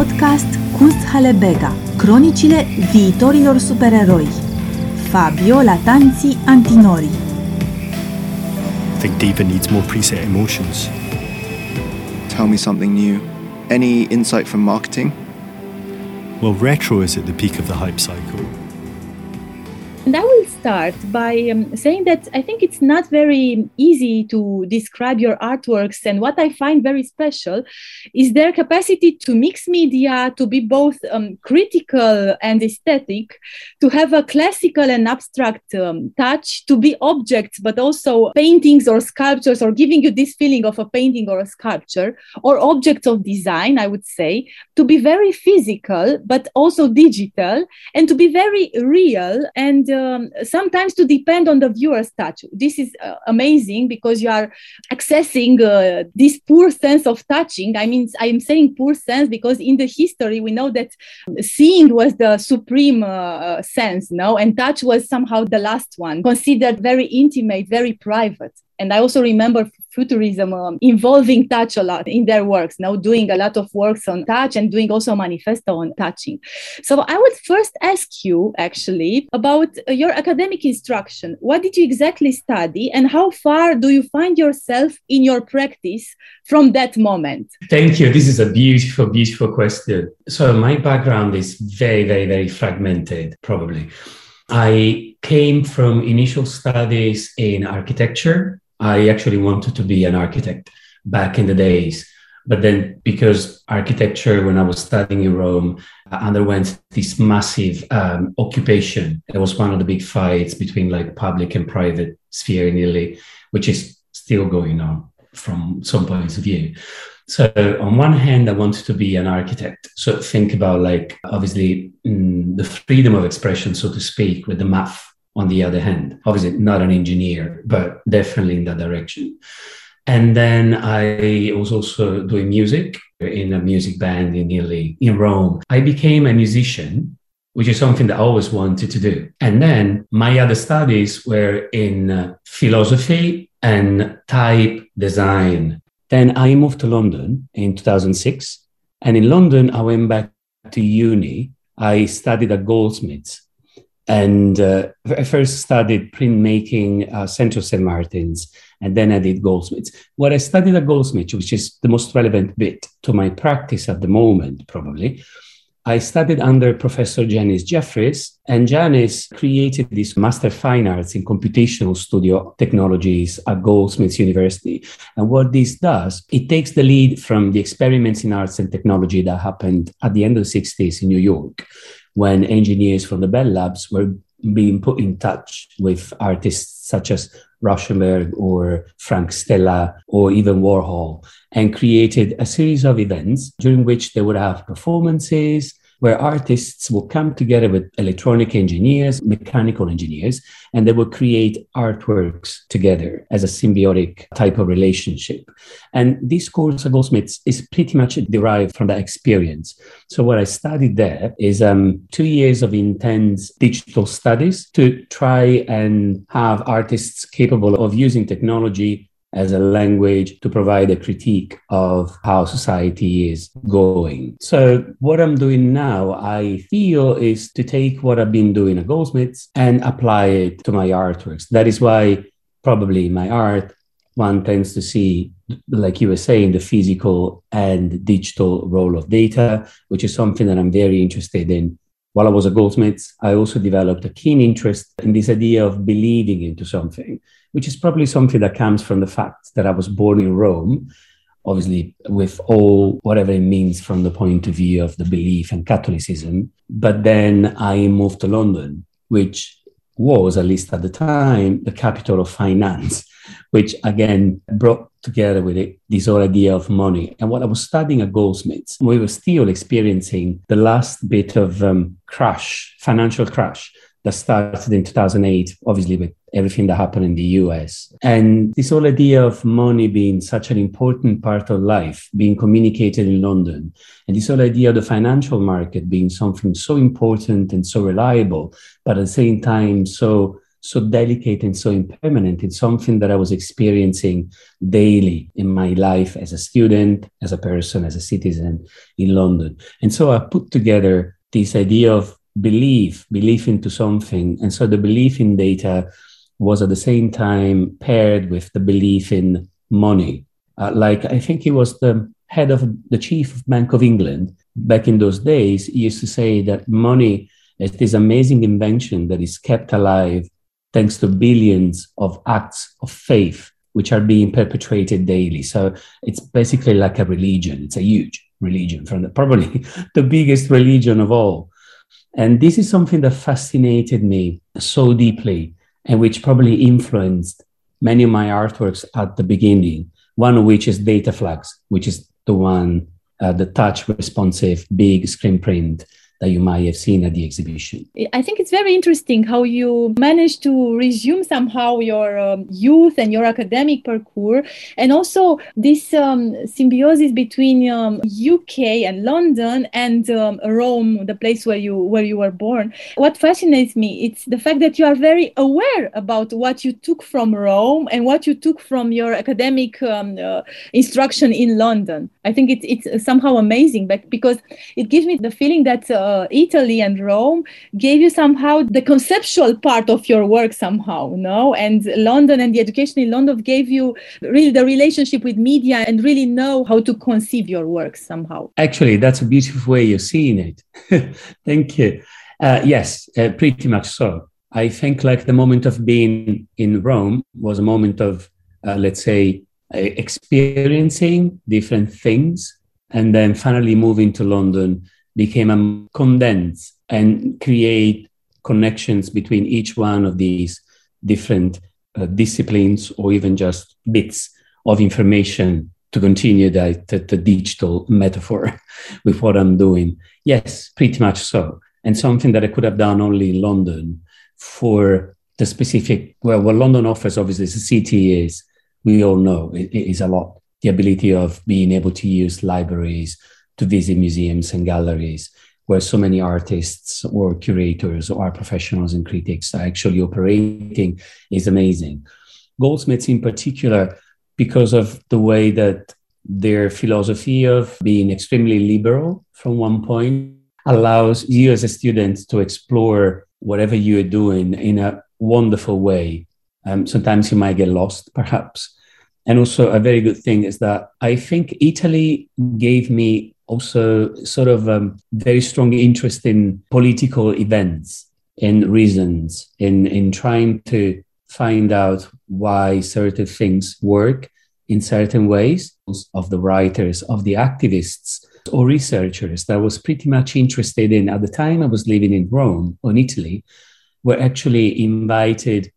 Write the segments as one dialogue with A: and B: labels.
A: podcast Kunsthalle Bega, cronicile viitorilor supereroi. Fabio Lattanzi Antinori.
B: I think Diva needs more preset emotions.
C: Tell me something new. Any insight from marketing?
B: Well, retro is at the peak of the hype cycle.
D: And I will start by um, saying that I think it's not very easy to describe your artworks. And what I find very special is their capacity to mix media, to be both um, critical and aesthetic, to have a classical and abstract um, touch, to be objects, but also paintings or sculptures, or giving you this feeling of a painting or a sculpture, or objects of design, I would say, to be very physical, but also digital, and to be very real and um, sometimes to depend on the viewer's touch. This is uh, amazing because you are accessing uh, this poor sense of touching. I mean, I'm saying poor sense because in the history we know that seeing was the supreme uh, sense, no, and touch was somehow the last one, considered very intimate, very private. And I also remember futurism um, involving touch a lot in their works, now doing a lot of works on touch and doing also manifesto on touching. So I would first ask you actually about uh, your academic instruction. What did you exactly study and how far do you find yourself in your practice from that moment?
E: Thank you. This is a beautiful, beautiful question. So my background is very, very, very fragmented, probably. I came from initial studies in architecture I actually wanted to be an architect back in the days. But then, because architecture, when I was studying in Rome, underwent this massive um, occupation, it was one of the big fights between like public and private sphere in Italy, which is still going on from some points of view. So, on one hand, I wanted to be an architect. So, think about like obviously mm, the freedom of expression, so to speak, with the math on the other hand. Obviously, not an engineer, but definitely in that direction. And then I was also doing music in a music band in Italy, in Rome. I became a musician, which is something that I always wanted to do. And then my other studies were in uh, philosophy and type design. Then I moved to London in 2006. And in London, I went back to uni. I studied at Goldsmiths and uh, I first studied printmaking uh, Central St. Martin's, and then I did Goldsmiths. What I studied at Goldsmiths, which is the most relevant bit to my practice at the moment, probably, I studied under Professor Janis Jefferies, and Janis created this Master Fine Arts in Computational Studio Technologies at Goldsmiths University. And what this does, it takes the lead from the experiments in arts and technology that happened at the end of the 60s in New York when engineers from the Bell Labs were being put in touch with artists such as Rauschenberg or Frank Stella or even Warhol and created a series of events during which they would have performances, where artists will come together with electronic engineers, mechanical engineers, and they will create artworks together as a symbiotic type of relationship. And this course at Goldsmiths is pretty much derived from that experience. So what I studied there is um, two years of intense digital studies to try and have artists capable of using technology as a language to provide a critique of how society is going. So, what I'm doing now, I feel, is to take what I've been doing at Goldsmiths and apply it to my artworks. That is why, probably, my art, one tends to see, like you were saying, the physical and digital role of data, which is something that I'm very interested in while I was a Goldsmiths, I also developed a keen interest in this idea of believing into something, which is probably something that comes from the fact that I was born in Rome, obviously with all whatever it means from the point of view of the belief and Catholicism. But then I moved to London, which was, at least at the time, the capital of finance, which again brought together with it this whole idea of money. And what I was studying at Goldsmiths, we were still experiencing the last bit of um, crash, financial crash that started in 2008, obviously with everything that happened in the US. And this whole idea of money being such an important part of life, being communicated in London, and this whole idea of the financial market being something so important and so reliable, but at the same time so so delicate and so impermanent. It's something that I was experiencing daily in my life as a student, as a person, as a citizen in London. And so I put together this idea of belief, belief into something. And so the belief in data was at the same time paired with the belief in money. Uh, like I think he was the head of the chief of Bank of England back in those days. He used to say that money is this amazing invention that is kept alive thanks to billions of acts of faith which are being perpetrated daily. So it's basically like a religion. It's a huge religion, from the, probably the biggest religion of all. And this is something that fascinated me so deeply and which probably influenced many of my artworks at the beginning. One of which is Data Flags, which is the one, uh, the touch responsive big screen print that you might have seen at the exhibition.
D: I think it's very interesting how you managed to resume somehow your um, youth and your academic parcours, and also this um, symbiosis between um, UK and London and um, Rome, the place where you where you were born. What fascinates me it's the fact that you are very aware about what you took from Rome and what you took from your academic um, uh, instruction in London. I think it's it's somehow amazing, but because it gives me the feeling that. Uh, uh, Italy and Rome gave you somehow the conceptual part of your work somehow, no? And London and the education in London gave you really the relationship with media and really know how to conceive your work somehow.
E: Actually, that's a beautiful way of seeing it. Thank you. Uh, yes, uh, pretty much so. I think like the moment of being in Rome was a moment of, uh, let's say, experiencing different things and then finally moving to London became a condense and create connections between each one of these different uh, disciplines or even just bits of information to continue that, the digital metaphor with what I'm doing. Yes, pretty much so. And something that I could have done only in London for the specific, well, what London offers, obviously, the city is, we all know, it, it is a lot. The ability of being able to use libraries, to visit museums and galleries where so many artists or curators or art professionals and critics are actually operating is amazing. Goldsmiths, in particular, because of the way that their philosophy of being extremely liberal from one point allows you as a student to explore whatever you're doing in a wonderful way. Um, sometimes you might get lost, perhaps. And also, a very good thing is that I think Italy gave me also sort of um, very strong interest in political events and reasons in, in trying to find out why certain things work in certain ways of the writers, of the activists or researchers that I was pretty much interested in at the time I was living in Rome or in Italy were actually invited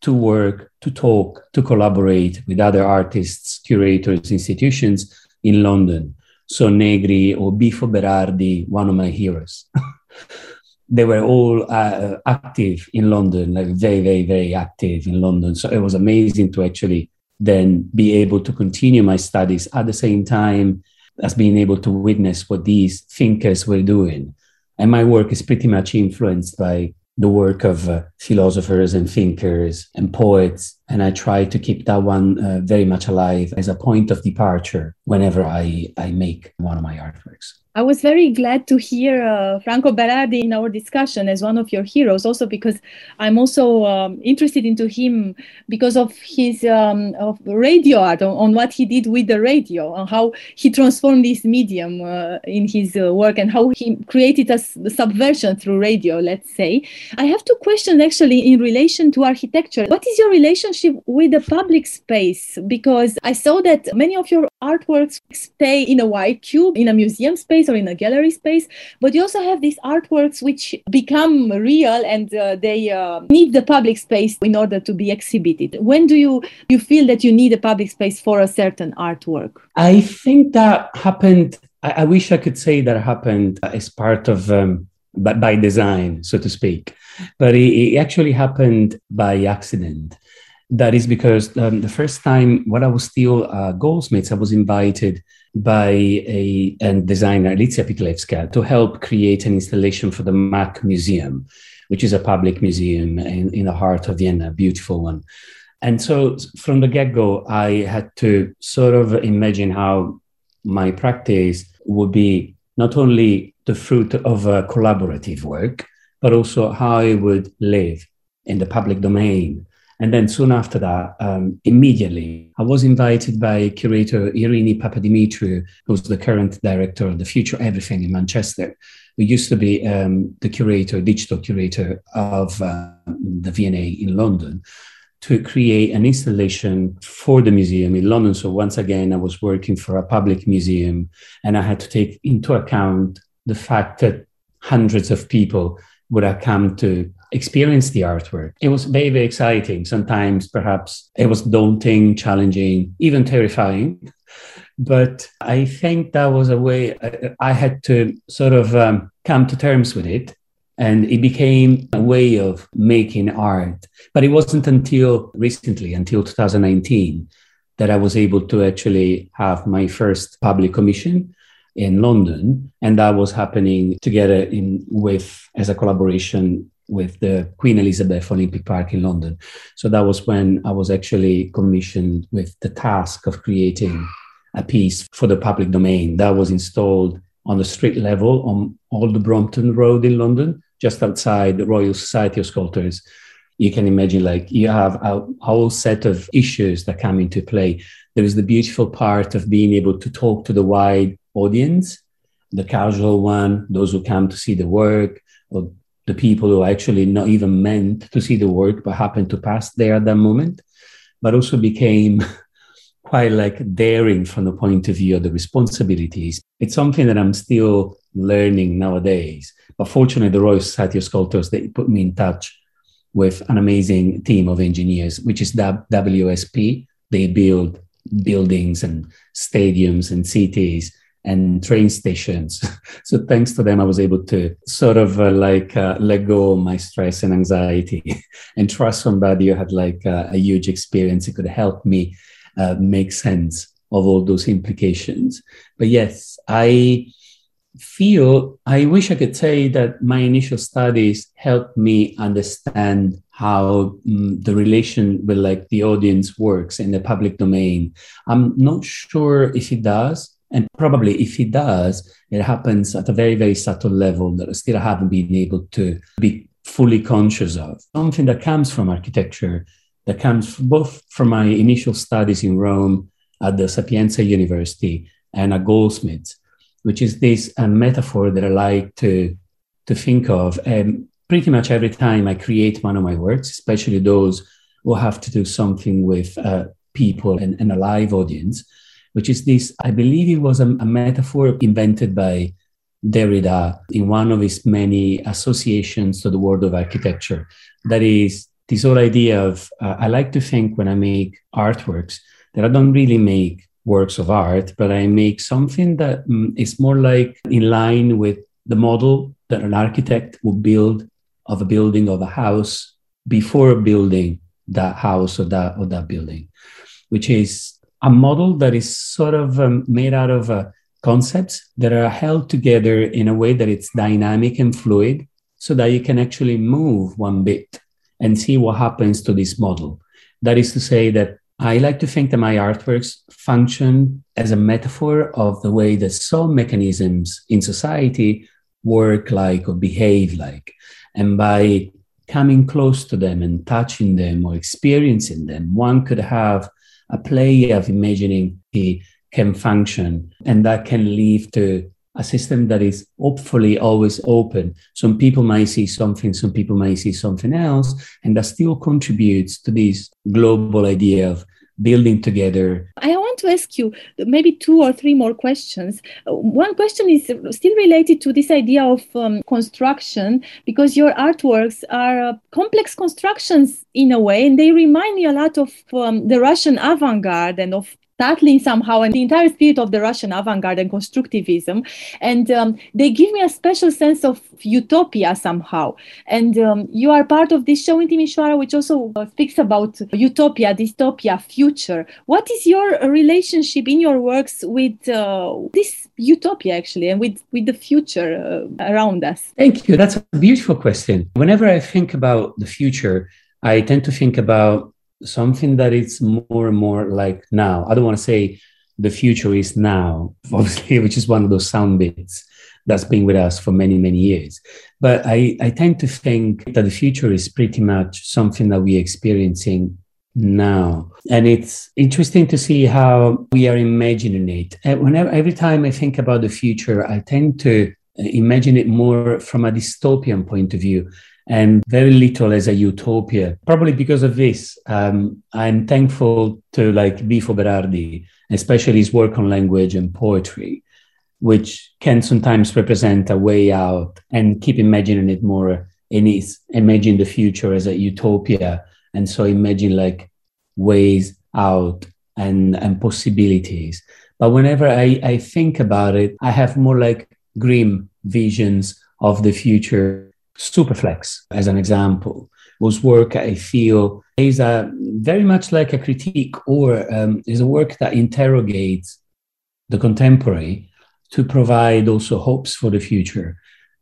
E: to work, to talk, to collaborate with other artists, curators, institutions in London. So Negri or Bifo Berardi, one of my heroes. they were all uh, active in London, like very, very, very active in London. So it was amazing to actually then be able to continue my studies at the same time as being able to witness what these thinkers were doing. And my work is pretty much influenced by the work of uh, philosophers and thinkers and poets. And I try to keep that one uh, very much alive as a point of departure whenever I, I make one of my artworks.
D: I was very glad to hear uh, Franco Berardi in our discussion as one of your heroes, also because I'm also um, interested into him because of his um, of radio art, on, on, what he did with the radio, and how he transformed this medium uh, in his uh, work, and how he created a subversion through radio, let's say. I have two questions actually in relation to architecture. What is your relationship with the public space? Because I saw that many of your artworks stay in a white cube in a museum space space or in a gallery space but you also have these artworks which become real and uh, they uh, need the public space in order to be exhibited. When do you you feel that you need a public space for a certain artwork?
E: I think that happened i, I wish i could say that happened as part of um, by, by design so to speak. But it, it actually happened by accident that is because um, the first time when I was still uh, Goldsmiths, I was invited by a, a designer, Alicja Pitlewska, to help create an installation for the MAK Museum, which is a public museum in, in the heart of Vienna, a beautiful one. And so from the get go, I had to sort of imagine how my practice would be not only the fruit of a collaborative work, but also how I would live in the public domain. And then soon after that, um, immediately, I was invited by curator Irini Papadimitriou, who's the current director of the Future Everything in Manchester, who used to be um, the curator, digital curator of uh, the V&A in London, to create an installation for the museum in London. So once again, I was working for a public museum, and I had to take into account the fact that hundreds of people would have come to experience the artwork. It was very, very exciting. Sometimes perhaps it was daunting, challenging, even terrifying. But I think that was a way I, had to sort of um, come to terms with it. And it became a way of making art. But it wasn't until recently, until 2019, that I was able to actually have my first public commission in London. And that was happening together in with as a collaboration with the Queen Elizabeth Olympic Park in London. So that was when I was actually commissioned with the task of creating a piece for the public domain that was installed on the street level on Old Brompton Road in London, just outside the Royal Society of Sculptors. You can imagine, like, you have a whole set of issues that come into play. There is the beautiful part of being able to talk to the wide audience, the casual one, those who come to see the work, or the people who actually not even meant to see the work but happened to pass there at that moment, but also became quite like daring from the point of view of the responsibilities. It's something that I'm still learning nowadays. But fortunately, the Royal Society of Sculptors, they put me in touch with an amazing team of engineers, which is WSP. They build buildings and stadiums and cities and train stations. so thanks to them, I was able to sort of uh, like uh, let go my stress and anxiety and trust somebody who had like uh, a huge experience. It could help me uh, make sense of all those implications. But yes, I feel I wish I could say that my initial studies helped me understand how um, the relation with like the audience works in the public domain. I'm not sure if it does and probably if it does, it happens at a very, very subtle level that I still haven't been able to be fully conscious of. Something that comes from architecture, that comes both from my initial studies in Rome at the Sapienza University and at Goldsmiths, which is this uh, metaphor that I like to, to think of. And pretty much every time I create one of my works, especially those who have to do something with uh, people and, and a live audience, which is this I believe it was a, a metaphor invented by Derrida in one of his many associations to the world of architecture. That is this whole idea of uh, I like to think when I make artworks that I don't really make works of art, but I make something that um, is more like in line with the model that an architect would build of a building of a house before building that house or that or that building, which is a model that is sort of um, made out of uh, concepts that are held together in a way that it's dynamic and fluid so that you can actually move one bit and see what happens to this model. That is to say that I like to think that my artworks function as a metaphor of the way that some mechanisms in society work like or behave like. And by coming close to them and touching them or experiencing them, one could have a play of imagining he can function and that can lead to a system that is hopefully always open. Some people might see something, some people might see something else, and that still contributes to this global idea of building together.
D: I want to ask you maybe two or three more questions. One question is still related to this idea of um, construction because your artworks are uh, complex constructions in a way, and they remind me a lot of um, the Russian avant garde and of tackling somehow and the entire spirit of the Russian avant-garde and constructivism, and um, they give me a special sense of utopia somehow. And um, you are part of this show in Timișoara, which also uh, speaks about utopia, dystopia, future. What is your relationship in your works with uh, this utopia, actually, and with with the future uh, around us?
E: Thank you. That's a beautiful question. Whenever I think about the future, I tend to think about something that it's more and more like now. I don't want to say the future is now, obviously, which is one of those sound bits that's been with us for many, many years. But I, I tend to think that the future is pretty much something that we're experiencing now. And it's interesting to see how we are imagining it. And whenever, every time I think about the future, I tend to uh, imagine it more from a dystopian point of view and very little as a utopia. Probably because of this, um, I'm thankful to like Bifo Berardi, especially his work on language and poetry, which can sometimes represent a way out and keep imagining it more in his imagine the future as a utopia. And so imagine like ways out and, and possibilities. But whenever I, I think about it, I have more like grim visions of the future Superflex, as an example, was work I feel is a very much like a critique or um, is a work that interrogates the contemporary to provide also hopes for the future.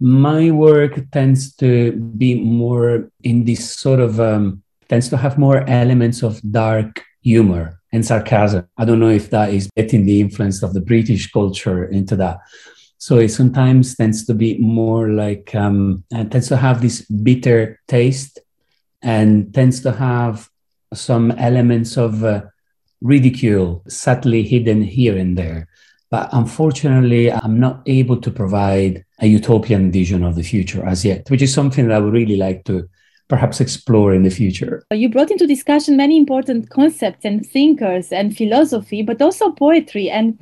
E: My work tends to be more in this sort of um, tends to have more elements of dark humor and sarcasm. I don't know if that is getting the influence of the British culture into that. So it sometimes tends to be more like, um, tends to have this bitter taste and tends to have some elements of uh, ridicule subtly hidden here and there. But unfortunately, I'm not able to provide a utopian vision of the future as yet, which is something that I would really like to perhaps explore in the future.
D: You brought into discussion many important concepts and thinkers and philosophy, but also poetry. And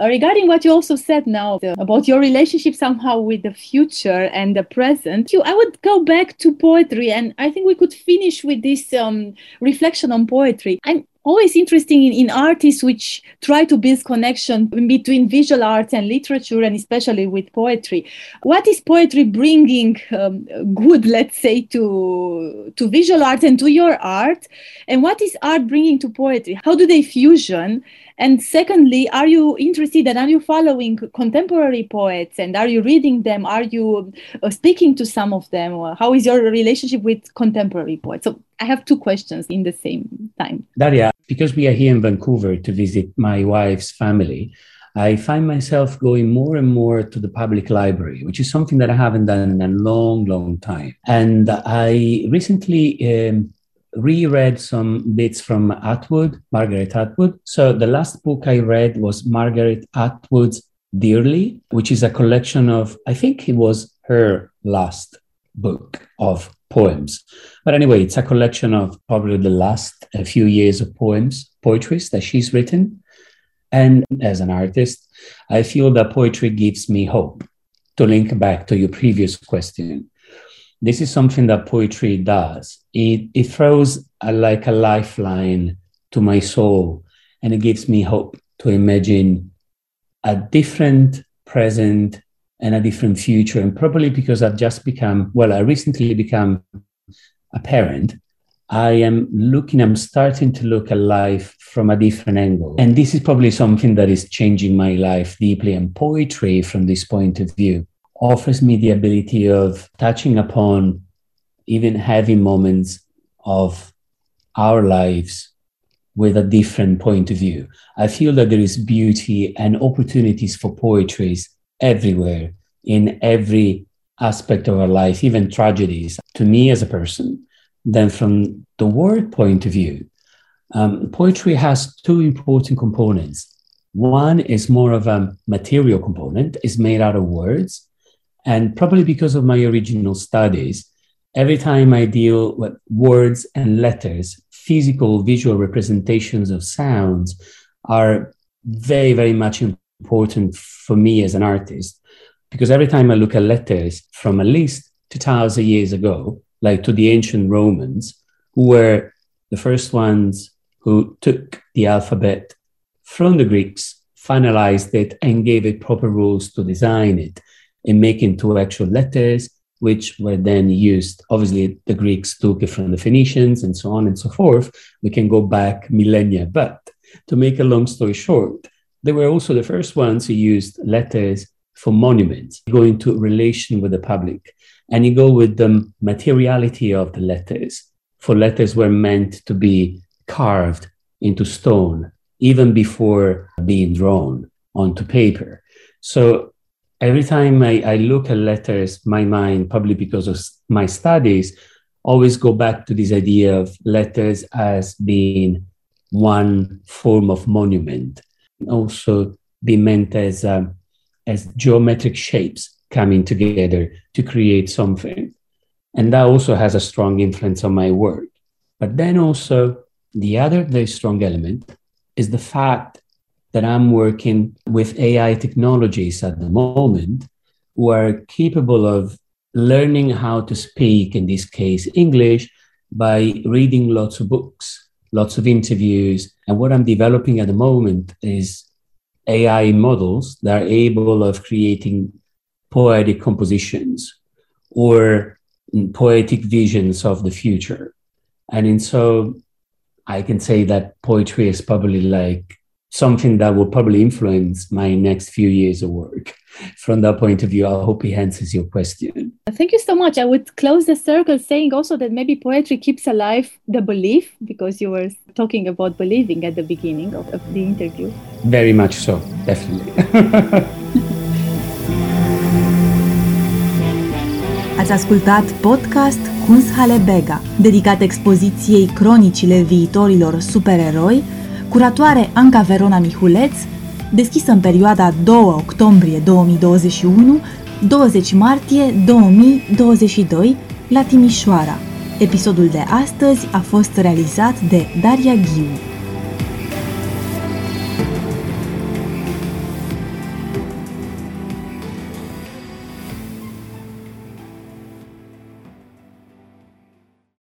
D: uh, regarding what you also said now the, about your relationship somehow with the future and the present, you, I would go back to poetry, and I think we could finish with this um, reflection on poetry. I'm always interesting in, in artists which try to build connection between visual arts and literature and especially with poetry what is poetry bringing um, good let's say to to visual art and to your art and what is art bringing to poetry how do they fusion and secondly, are you interested and are you following contemporary poets and are you reading them? Are you uh, speaking to some of them? How is your relationship with contemporary poets? So I have two questions in the same time.
E: Daria, because we are here in Vancouver to visit my wife's family, I find myself going more and more to the public library, which is something that I haven't done in a long, long time. And I recently um, reread some bits from Atwood, Margaret Atwood. So the last book I read was Margaret Atwood's Dearly, which is a collection of, I think it was her last book of poems. But anyway, it's a collection of probably the last few years of poems, poetries that she's written. And as an artist, I feel that poetry gives me hope. To link back to your previous question, this is something that poetry does. It, it throws a, like a lifeline to my soul and it gives me hope to imagine a different present and a different future. And probably because I've just become, well, I recently become a parent, I am looking, I'm starting to look at life from a different angle. And this is probably something that is changing my life deeply. And poetry, from this point of view, offers me the ability of touching upon even heavy moments of our lives with a different point of view. I feel that there is beauty and opportunities for poetries everywhere in every aspect of our life, even tragedies. To me as a person, then from the word point of view, um, poetry has two important components. One is more of a material component, is made out of words, and probably because of my original studies, every time I deal with words and letters, physical, visual representations of sounds are very, very much important for me as an artist. Because every time I look at letters from at least 2000 years ago, like to the ancient Romans, who were the first ones who took the alphabet from the Greeks, finalized it, and gave it proper rules to design it and make into actual letters, which were then used. Obviously, the Greeks took it from the Phoenicians and so on and so forth. We can go back millennia. But to make a long story short, they were also the first ones who used letters for monuments, go into relation with the public, and you go with the materiality of the letters. For letters were meant to be carved into stone even before being drawn onto paper. So every time I, I look at letters, my mind, probably because of my studies, always go back to this idea of letters as being one form of monument, also be meant as um, as geometric shapes coming together to create something, and that also has a strong influence on my work. But then also the other very strong element is the fact that I'm working with AI technologies at the moment who are capable of learning how to speak, in this case, English, by reading lots of books, lots of interviews. And what I'm developing at the moment is AI models that are able of creating poetic compositions or poetic visions of the future. And in so I can say that poetry is probably like something that will probably influence my next few years of work. From that point of view, I hope it answers your question.
D: Thank you so much. I would close the circle saying also that maybe poetry keeps alive the belief, because you were talking about believing at the beginning of, of the interview.
E: Very much so, definitely.
A: Ați ascultat podcast Kunsthalle Bega, dedicat expoziției Cronicile viitorilor supereroi, curatoare Anca Verona Mihuleț, deschisă în perioada 2 octombrie 2021 20 martie 2022 la Timișoara. Episodul de astăzi a fost realizat de Daria Ghiu.